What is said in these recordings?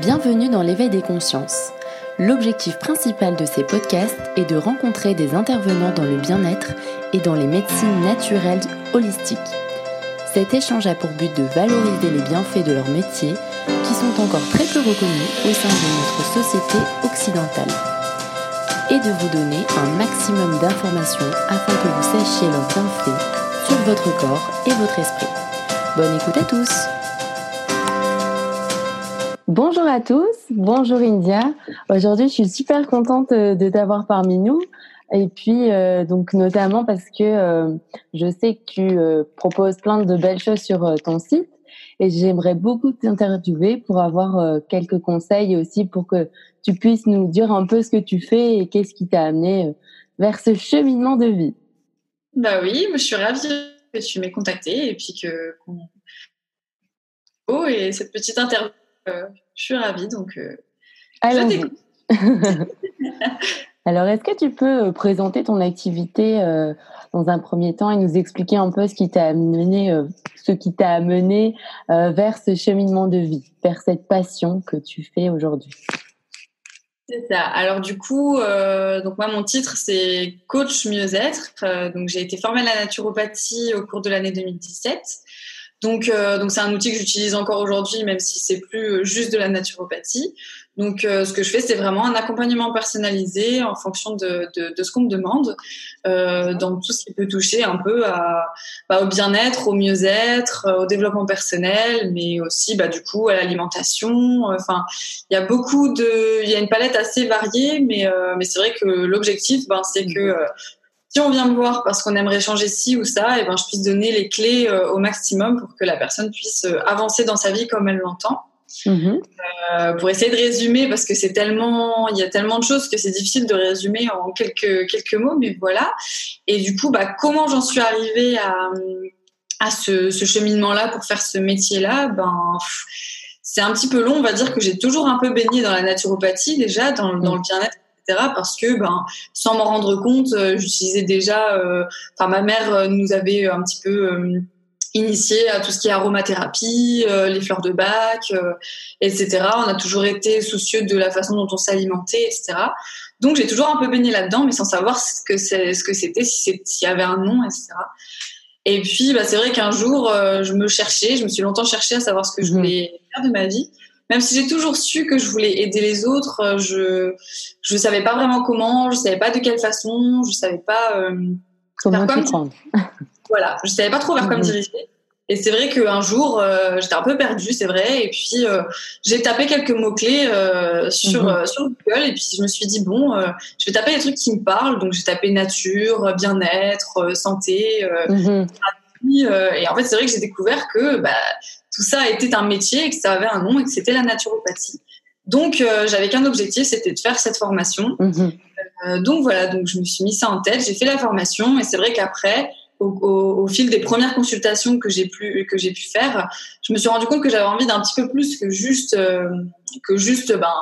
Bienvenue dans l'éveil des consciences. L'objectif principal de ces podcasts est de rencontrer des intervenants dans le bien-être et dans les médecines naturelles holistiques. Cet échange a pour but de valoriser les bienfaits de leur métier qui sont encore très peu reconnus au sein de notre société occidentale et de vous donner un maximum d'informations afin que vous sachiez leurs bienfaits sur votre corps et votre esprit. Bonne écoute à tous Bonjour à tous, bonjour India. Aujourd'hui, je suis super contente euh, de t'avoir parmi nous. Et puis, euh, donc notamment parce que euh, je sais que tu proposes plein de belles choses sur ton site. Et j'aimerais beaucoup t'interviewer pour avoir quelques conseils aussi pour que tu puisses nous dire un peu ce que tu fais et qu'est-ce qui t'a amené vers ce cheminement de vie. Bah oui, je suis ravie que tu m'aies contacté et puis que oh et cette petite interview euh, je suis ravie, donc euh, je Alors, est-ce que tu peux euh, présenter ton activité dans un premier temps et nous expliquer un peu ce qui t'a amené, ce qui t'a amené vers ce cheminement de vie, vers cette passion que tu fais aujourd'hui? C'est ça. Alors du coup, donc moi mon titre c'est coach mieux-être. donc j'ai été formée à la naturopathie au cours de l'année 2017. Donc, euh, donc c'est un outil que j'utilise encore aujourd'hui, même si c'est plus euh, juste de la naturopathie. Donc, euh, ce que je fais, c'est vraiment un accompagnement personnalisé en fonction de, de, de ce qu'on me demande, euh, dans tout ce qui peut toucher un peu à, bah, au bien-être, au mieux-être, au développement personnel, mais aussi, bah, du coup, à l'alimentation. Enfin, il y a beaucoup de, il y a une palette assez variée, mais mais c'est vrai que l'objectif, ben, c'est que si on vient me voir parce qu'on aimerait changer ci ou ça, et ben je puisse donner les clés euh, au maximum pour que la personne puisse euh, avancer dans sa vie comme elle l'entend. Mm-hmm. Euh, pour essayer de résumer, parce que c'est tellement, il y a tellement de choses que c'est difficile de résumer en quelques quelques mots, mais voilà. Et du coup, bah comment j'en suis arrivée à à ce, ce cheminement-là pour faire ce métier-là, ben c'est un petit peu long. On va dire que j'ai toujours un peu baigné dans la naturopathie déjà, dans, dans le bien-être parce que, ben, sans m'en rendre compte, euh, j'utilisais déjà. Euh, enfin, ma mère euh, nous avait un petit peu initié à tout ce qui est aromathérapie, les fleurs de bac, etc. On a toujours été soucieux de la façon dont on s'alimentait, etc. Donc j'ai toujours un peu baigné là-dedans, mais sans savoir ce que c'est, ce que c'était, s'il y avait un nom, etc. Et puis, bah, c'est vrai qu'un jour, je me cherchais, je me suis longtemps cherchée à savoir ce que je mmh. voulais faire de ma vie même si j'ai toujours su que je voulais aider les autres, euh, je je savais pas vraiment comment, je savais pas de quelle façon, je savais pas euh, comment vers quoi Voilà, je savais pas trop vers quoi me mhm. diriger. Et c'est vrai qu'un jour, euh, j'étais un peu perdue, c'est vrai. Et puis, euh, j'ai tapé quelques mots-clés euh, sur, mhm. sur Google. Et puis, je me suis dit, bon, je vais taper des trucs qui me parlent. Donc, j'ai tapé nature, bien-être, santé. Mhm. et en fait, c'est vrai que j'ai découvert que bah, tout ça était un métier et que ça avait un nom et que c'était la naturopathie. Donc, euh, j'avais qu'un objectif, c'était de faire cette formation. Mhm. Euh, donc voilà, donc je me suis mis ça en tête, j'ai fait la formation et c'est vrai qu'après, au, fil des premières consultations que j'ai pu que j'ai pu faire, je me suis rendu compte que j'avais envie d'un petit peu plus que juste euh, que juste ben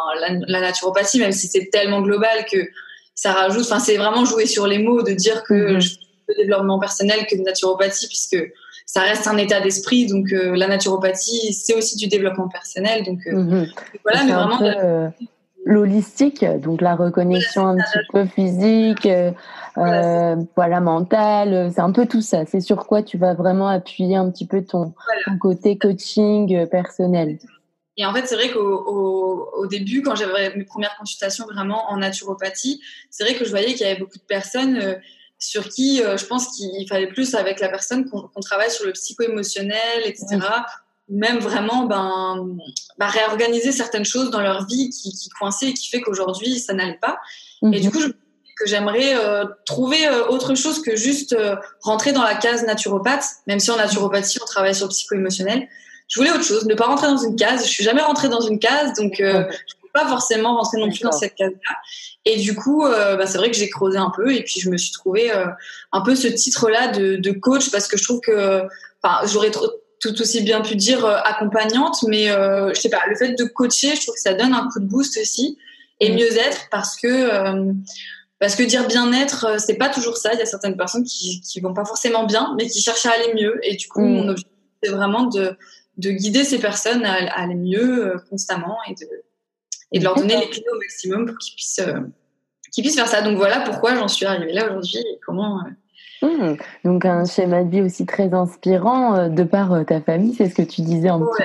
la, naturopathie, même si c'est tellement global que ça rajoute. Enfin, c'est vraiment jouer sur les mots de dire que mhm. je fais de développement personnel que de naturopathie, puisque ça reste un état d'esprit. Donc euh, la naturopathie, c'est aussi du développement personnel. Donc euh, mhm. voilà, mais vraiment euh, l'holistique, donc la reconnexion un petit peu physique, voilà, mentale, c'est un peu tout ça. C'est sur quoi tu vas vraiment appuyer un petit peu ton, côté coaching personnel. Et en fait, c'est vrai qu'au au, début, quand j'avais mes premières consultations vraiment en naturopathie, c'est vrai que je voyais qu'il y avait beaucoup de personnes sur qui euh, je pense qu'il fallait plus avec la personne qu'on travaille sur le psycho-émotionnel, etc. Même vraiment ben, ben, réorganiser certaines choses dans leur vie qui, qui coinçaient et qui fait qu'aujourd'hui ça n'allait pas. Et du mhm. coup, je que j'aimerais euh, trouver euh, autre chose que juste rentrer dans la case naturopathe, même si en naturopathie on travaille sur le psycho-émotionnel. Je voulais autre chose, ne pas rentrer dans une case. Je suis jamais rentrée dans une case, donc pas forcément rentrer non plus dans cette case-là. Et du coup, euh, bah, c'est vrai que j'ai creusé un peu et puis je me suis trouvé euh, un peu ce titre-là de, de, coach parce que je trouve que, enfin, j'aurais tout aussi bien pu dire euh, accompagnante, mais je sais pas, le fait de coacher, je trouve que ça donne un coup de boost aussi et mm. mieux être parce que parce que dire bien-être, c'est pas toujours ça. Il y a certaines personnes qui qui vont pas forcément bien, mais qui cherchent à aller mieux. Et du coup, mm. mon objectif c'est vraiment de de guider ces personnes à, à aller mieux constamment et de et de leur donner les clés au maximum pour qu'ils puissent, qu'ils puissent faire ça. Donc voilà pourquoi j'en suis arrivée là aujourd'hui et comment. Mmh. donc un schéma de vie aussi très inspirant de par ta famille, c'est ce que tu disais en petit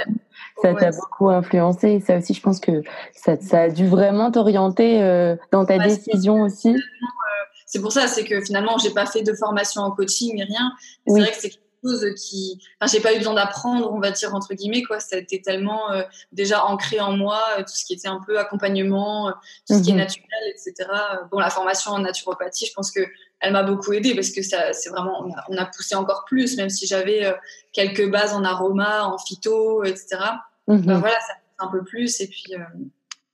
ça t'a beaucoup influencé et ça aussi je pense que ça, ça a dû vraiment t'orienter dans ta décision aussi c'est pour ça, c'est que finalement, j'ai pas fait de formation en coaching ni rien. C'est vrai que c'est quelque chose qui, enfin, j'ai pas eu besoin d'apprendre, on va dire entre guillemets quoi. Ça a été tellement euh, déjà ancré en moi, euh, tout ce qui était un peu accompagnement, euh, tout ce qui est mhm. naturel, etc. Bon, la formation en naturopathie, je pense que elle m'a beaucoup aidée parce que ça, c'est vraiment, on a, poussé encore plus, même si j'avais quelques bases en aroma, en phyto, etc. Mhm. Ben voilà, ça un peu plus et puis.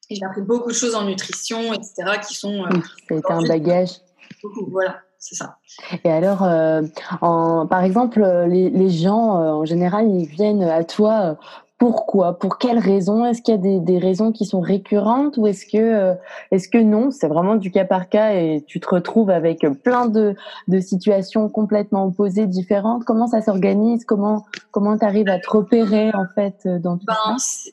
j'ai appris beaucoup de choses en nutrition, etc., qui sont. ça a été un bagage voilà, c'est ça. Et alors, euh, en, par exemple, les, gens, euh, en général, ils viennent à toi. Euh, pourquoi? Pour quelles raisons? Est-ce qu'il y a des, raisons qui sont récurrentes ou est-ce que, est-ce que non? C'est vraiment du cas par cas et tu te retrouves avec plein de, situations complètement opposées, différentes. Comment ça s'organise? Comment comment tu arrives à te repérer en fait dans tout ben, ça?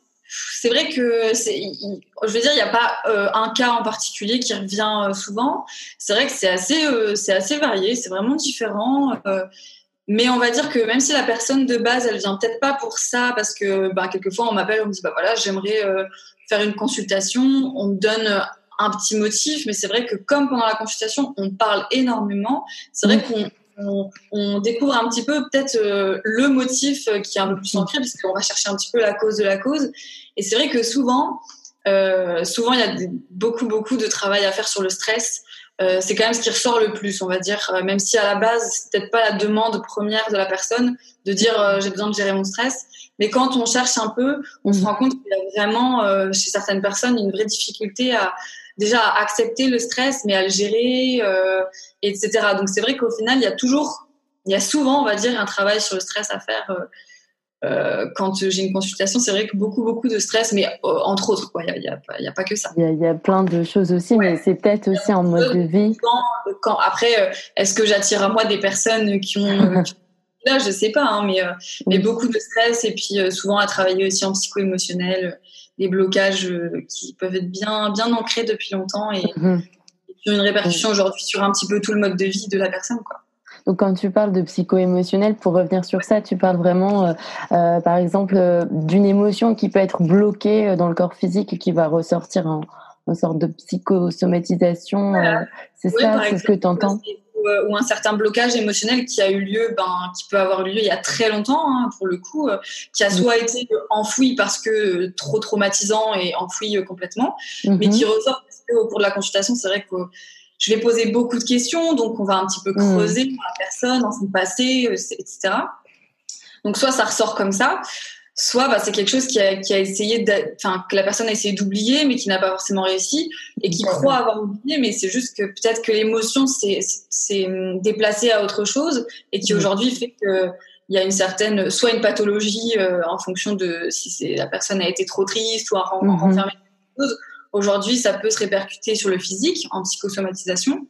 C'est vrai que je veux dire, il n'y a pas euh, un cas en particulier qui revient euh, souvent. C'est vrai que c'est assez, euh, c'est assez varié, c'est vraiment différent. mais on va dire que même si la personne de base, elle vient peut-être pas pour ça, parce que ben, quelquefois on m'appelle, on me dit bah voilà, j'aimerais faire une consultation, on me donne un petit motif, mais c'est vrai que comme pendant la consultation, on parle énormément, c'est vrai mmh. qu'on on, découvre un petit peu peut-être le motif qui est un peu plus ancré, puisqu'on va chercher un petit peu la cause de la cause. Et c'est vrai que souvent, euh, souvent il y a beaucoup beaucoup de travail à faire sur le stress. Euh, c'est quand même ce qui ressort le plus, on va dire, euh, même si à la base c'est peut-être pas la demande première de la personne de dire j'ai besoin de gérer mon stress, mais quand on cherche un peu, on se mmh. rend compte qu'il y a vraiment chez certaines personnes une vraie difficulté à déjà à accepter le stress, mais à le gérer, etc. Donc c'est vrai qu'au final il y a toujours, il y a souvent, on va dire, un travail sur le stress à faire euh, quand j'ai une consultation, c'est vrai que beaucoup, beaucoup de stress, mais euh, entre autres, il n'y a, a, pas que ça. Il y, a plein de choses aussi, mais c'est peut-être aussi en mode de vie. Quand, après, euh, est-ce que j'attire à moi des personnes qui ont. là, je sais pas, hein, mais, mais beaucoup de stress et puis souvent à travailler aussi en psycho-émotionnel, des blocages qui peuvent être bien, bien ancrés depuis longtemps et, et qui ont une répercussion aujourd'hui sur un petit peu tout le mode de vie de la personne. Quoi. Donc quand tu parles de psycho-émotionnel, pour revenir sur ça, tu parles vraiment, euh, euh, par exemple, euh, d'une émotion qui peut être bloquée dans le corps physique et qui va ressortir en, en sorte de psychosomatisation. c'est ça, c'est ce que tu entends ou un certain blocage émotionnel qui a eu lieu, ben, qui peut avoir eu lieu il y a très longtemps, hein, pour le coup, qui a soit été enfoui parce que trop traumatisant et enfoui complètement, mais qui ressort parce qu'au cours de la consultation, c'est vrai que je vais poser beaucoup de questions, donc on va un petit peu mmh. creuser la personne, dans son passé, euh, etc. Donc soit ça ressort comme ça, soit bah, c'est quelque chose qui a, qui a essayé, enfin que la personne a essayé d'oublier, mais qui n'a pas forcément réussi, et qui croit avoir oublié, mais c'est juste que peut-être que l'émotion s'est déplacée à autre chose, et qui mmh. aujourd'hui fait que il y a une certaine, soit une pathologie euh, en fonction de si la personne a été trop triste ou a mmh. renfermé quelque chose, Aujourd'hui, ça peut se répercuter sur le physique en psychosomatisation.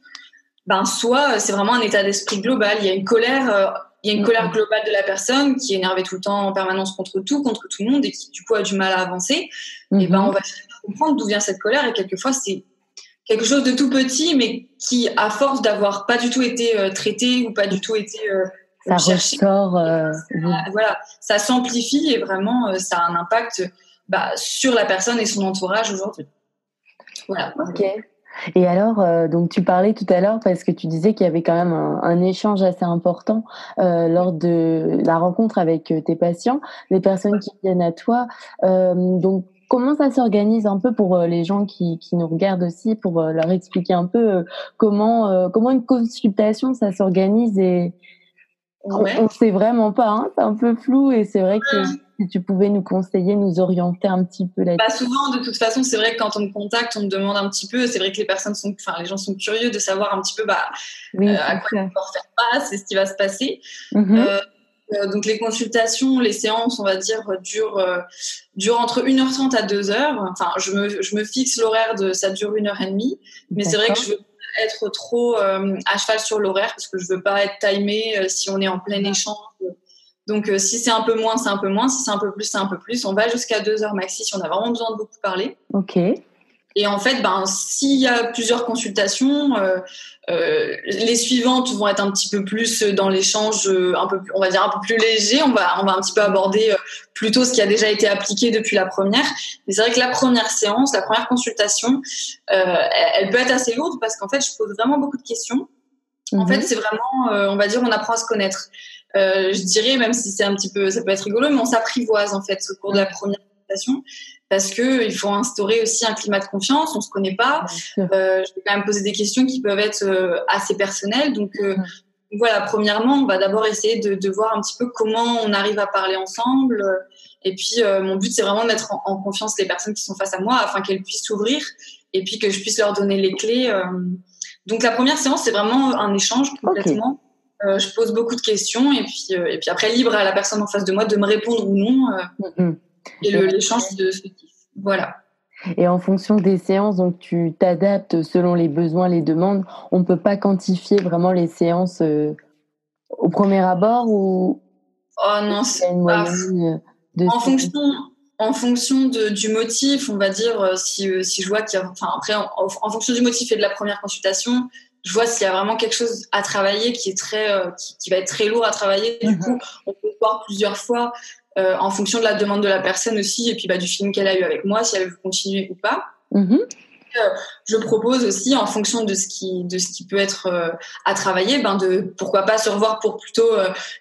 Ben, soit c'est vraiment un état d'esprit global. Il y a une colère, euh, il y a une colère globale de la personne qui est énervée tout le temps en permanence contre tout, contre tout le monde et qui du coup a du mal à avancer. Et ben, mhm. on va comprendre d'où vient cette colère et quelquefois c'est quelque chose de tout petit, mais qui, à force d'avoir pas du tout été euh, traité ou pas du tout été ça ressort. voilà, ça s'amplifie et vraiment ça a un impact bah, sur la personne et son entourage aujourd'hui. Voilà. Ok. Et alors, euh, donc tu parlais tout à l'heure parce que tu disais qu'il y avait quand même un, échange assez important euh, lors de la rencontre avec euh, tes patients, les personnes qui viennent à toi. donc, comment ça s'organise un peu pour les gens qui, qui, nous regardent aussi, pour leur expliquer un peu comment comment une consultation ça s'organise et on ne sait vraiment pas, hein, c'est un peu flou et c'est vrai que si tu pouvais nous conseiller, nous orienter un petit peu là-dessus. Bah souvent, de toute façon, c'est vrai que quand on me contacte, on me demande un petit peu. C'est vrai que les personnes sont, enfin, les gens sont curieux de savoir un petit peu, bah, euh, à quoi ils vont faire face et ce qui va se passer. Mm-hmm. Euh, euh, donc les consultations, les séances, on va dire, durent, durent entre 1h30 à 2h. Enfin, je me, je me fixe l'horaire de ça dure une heure et demie. Mais c'est vrai que je veux être trop à cheval sur l'horaire parce que je veux pas être timée si on est en plein échange donc, euh, si c'est un peu moins, c'est un peu moins. Si c'est un peu plus, c'est un peu plus. On va jusqu'à deux heures maxi si on a vraiment besoin de beaucoup parler. Ok. Et en fait, ben, s'il y a plusieurs consultations, euh, euh, les suivantes vont être un petit peu plus dans l'échange, un peu, on va dire un peu plus léger. On va, on va un petit peu aborder plutôt ce qui a déjà été appliqué depuis la première. Mais c'est vrai que la première séance, la première consultation, elle, peut être assez lourde parce qu'en fait, je pose vraiment beaucoup de questions. En fait, mhm. c'est vraiment, on va dire, on apprend à se connaître. Je dirais, même si c'est un petit peu, ça peut être rigolo, mais on s'apprivoise en fait au cours de la première consultation parce que il faut instaurer aussi un climat de confiance. On se connaît pas. Euh, je vais quand même poser des questions qui peuvent être euh, assez personnelles. Donc euh, voilà, premièrement, on va d'abord essayer de, de, voir un petit peu comment on arrive à parler ensemble. Et puis mon but c'est vraiment de mettre en, confiance les personnes qui sont face à moi afin qu'elles puissent s'ouvrir et puis que je puisse leur donner les clés. Donc la première séance c'est vraiment un échange complètement. Je pose beaucoup de questions et puis et puis après libre à la personne en face de moi de me répondre ou non. Mm-hmm et l'échange de ce type. Voilà. Et en fonction des séances, donc tu t'adaptes selon les besoins, les demandes. On ne peut pas quantifier vraiment les séances euh, au premier abord ou Oh non, c'est pas. Euh, en fonction, en fonction de, du motif, on va dire euh, si, si je vois qu'il y a, enfin après en, en, fonction du motif et de la première consultation, je vois s'il y a vraiment quelque chose à travailler qui est très, qui, qui, va être très lourd à travailler. Du mhm. coup, on peut voir plusieurs fois euh, en fonction de la demande de la personne aussi et puis bah, du film qu'elle a eu avec moi, si elle veut continuer ou pas. Euh, je propose aussi, en fonction de ce qui, de ce qui peut être euh, à travailler, ben de pourquoi pas se revoir pour plutôt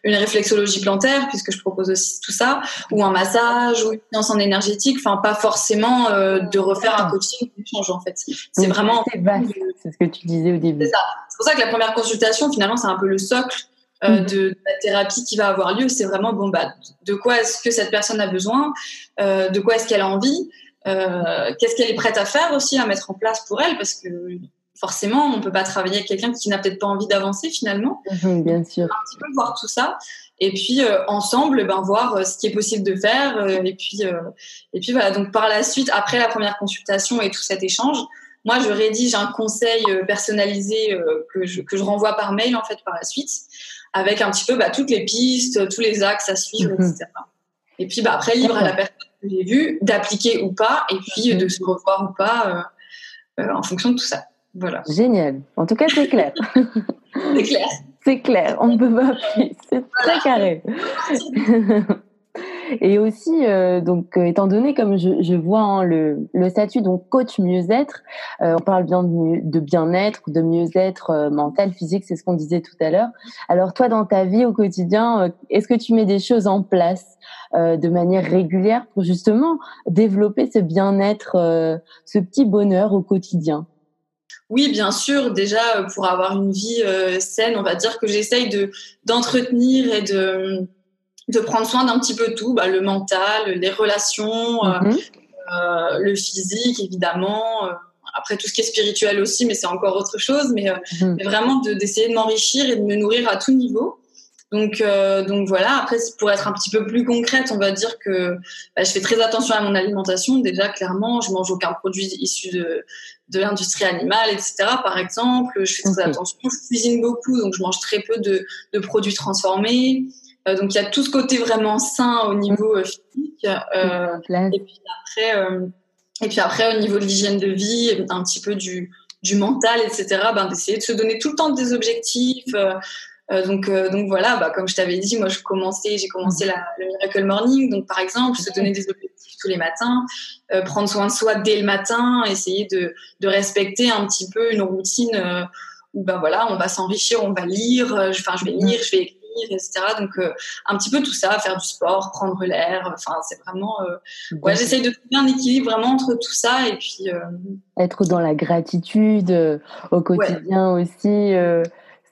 une réflexologie plantaire, puisque je propose aussi tout ça, ou un massage, ou une séance en énergétique. Enfin, pas forcément de refaire un coaching qui change en fait. C'est vraiment. C'est ce que tu disais au début. C'est ça. C'est pour ça que la première consultation, finalement, c'est un peu le socle euh, mm. de, la thérapie qui va avoir lieu. C'est vraiment bon bah de quoi est-ce que cette personne a besoin, euh, de quoi est-ce qu'elle a envie, euh, qu'est-ce qu'elle est prête à faire aussi à mettre en place pour elle? Parce que forcément on peut pas travailler avec quelqu'un qui n'a peut-être pas envie d'avancer finalement. Mm-hmm, bien sûr. Un petit peu voir tout ça et puis ensemble ben voir ce qui est possible de faire et puis et puis voilà donc par la suite après la première consultation et tout cet échange moi, je rédige un conseil personnalisé que, je, que je renvoie par mail en fait par la suite avec un petit peu bah, toutes les pistes, tous les axes à suivre, mhm. etc. Et puis bah, après, libre à la personne que j'ai vue d'appliquer ou pas, et puis de se revoir ou pas euh, euh, en fonction de tout ça. Voilà. Génial. En tout cas, c'est clair. c'est clair. c'est clair. On ne peut pas. C'est très carré. Et aussi, euh, donc, euh, étant donné, comme je, je vois hein, le, le, statut donc coach mieux-être, euh, on parle bien de, de bien-être, de mieux-être mental, physique, c'est ce qu'on disait tout à l'heure. Alors toi, dans ta vie au quotidien, est-ce que tu mets des choses en place de manière régulière pour justement développer ce bien-être, ce petit bonheur au quotidien? Oui, bien sûr. Déjà, pour avoir une vie saine, on va dire que j'essaye de d'entretenir et de de prendre soin d'un petit peu tout, bah, le mental, les relations, euh, mhm. euh, le physique évidemment. Euh, après tout ce qui est spirituel aussi, mais c'est encore autre chose. Mais, mhm. vraiment d'essayer de, m'enrichir et de me nourrir à tout niveau. Donc, donc voilà. Après, pour être un petit peu plus concrète, on va dire que bah, je fais très attention à mon alimentation. Déjà, clairement, je mange aucun produit issu de, de l'industrie animale, etc. Par exemple, je fais très attention. Je cuisine beaucoup, donc je mange très peu de, de produits transformés. Euh, donc il y a tout ce côté vraiment sain au niveau euh, physique. Euh, et puis après, et puis après au niveau de l'hygiène de vie, un petit peu du, du mental, etc. Ben d'essayer de se donner tout le temps des objectifs. donc, donc voilà, bah, comme je t'avais dit, moi je commençais, j'ai commencé la, le Miracle Morning. Donc par exemple, se donner des objectifs tous les matins, prendre soin de soi dès le matin, essayer de, de respecter un petit peu une routine où ben voilà, on va s'enrichir, on va lire. Enfin, je vais lire, je vais etc. Donc euh, un petit peu tout ça, faire du sport, prendre l'air. Enfin, c'est vraiment. Euh, ouais, j'essaye de trouver un équilibre vraiment entre tout ça et puis. Euh, Être dans la gratitude au quotidien aussi.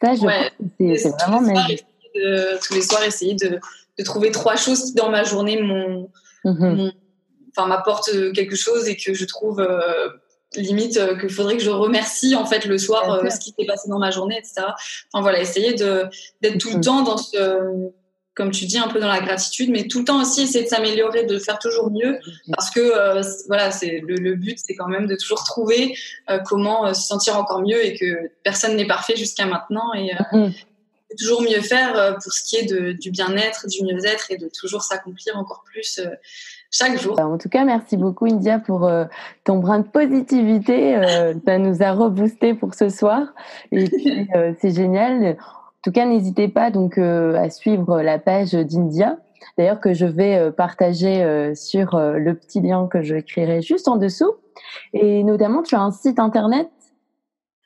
ça, je ouais. c'est vraiment magique. tous les soirs, essayer de, de, trouver trois choses qui dans ma journée m'ont, enfin m'apportent quelque chose et que je trouve limite euh, qu'il faudrait que je remercie en fait le soir euh, ce qui s'est passé dans ma journée, etc. Enfin voilà, essayer de d'être tout le temps dans ce comme tu dis, un peu dans la gratitude, mais tout le temps aussi essayer de s'améliorer, de faire toujours mieux, parce que euh, voilà, c'est le, but, c'est quand même de toujours trouver comment se sentir encore mieux et que personne n'est parfait jusqu'à maintenant et, toujours mieux faire pour ce qui est de, du bien-être, du mieux-être et de toujours s'accomplir encore plus chaque jour. En tout cas, merci beaucoup India pour ton brin de positivité. ça nous a reboosté pour ce soir et puis c'est génial. En tout cas, n'hésitez pas donc à suivre la page d'India d'ailleurs que je vais euh, partager euh, sur euh, le petit lien que je écrirai juste en dessous. Et notamment, tu as un site internet?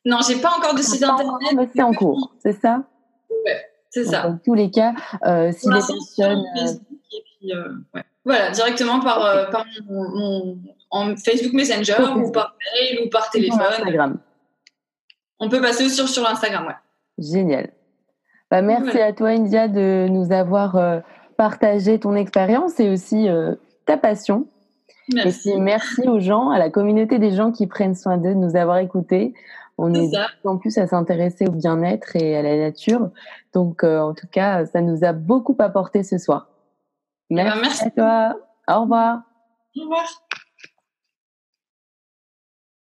Non, j'ai pas encore de site internet. Mais c'est en cours, c'est ça? C'est ça. Dans tous les cas, si les personnes... Voilà, directement par, par mon, en Facebook Messenger ou par mail ou par téléphone. Instagram. On peut passer aussi sur, sur Instagram, ouais. Génial. Bah, merci à toi, India, de nous avoir partager ton expérience et aussi euh, ta passion. Merci. Et merci aux gens, à la communauté des gens qui prennent soin d'eux, de nous avoir écoutés. On est, en plus à s'intéresser au bien-être et à la nature. Donc, euh, en tout cas, ça nous a beaucoup apporté ce soir. Eh ben, merci, à toi. Au revoir. Au revoir.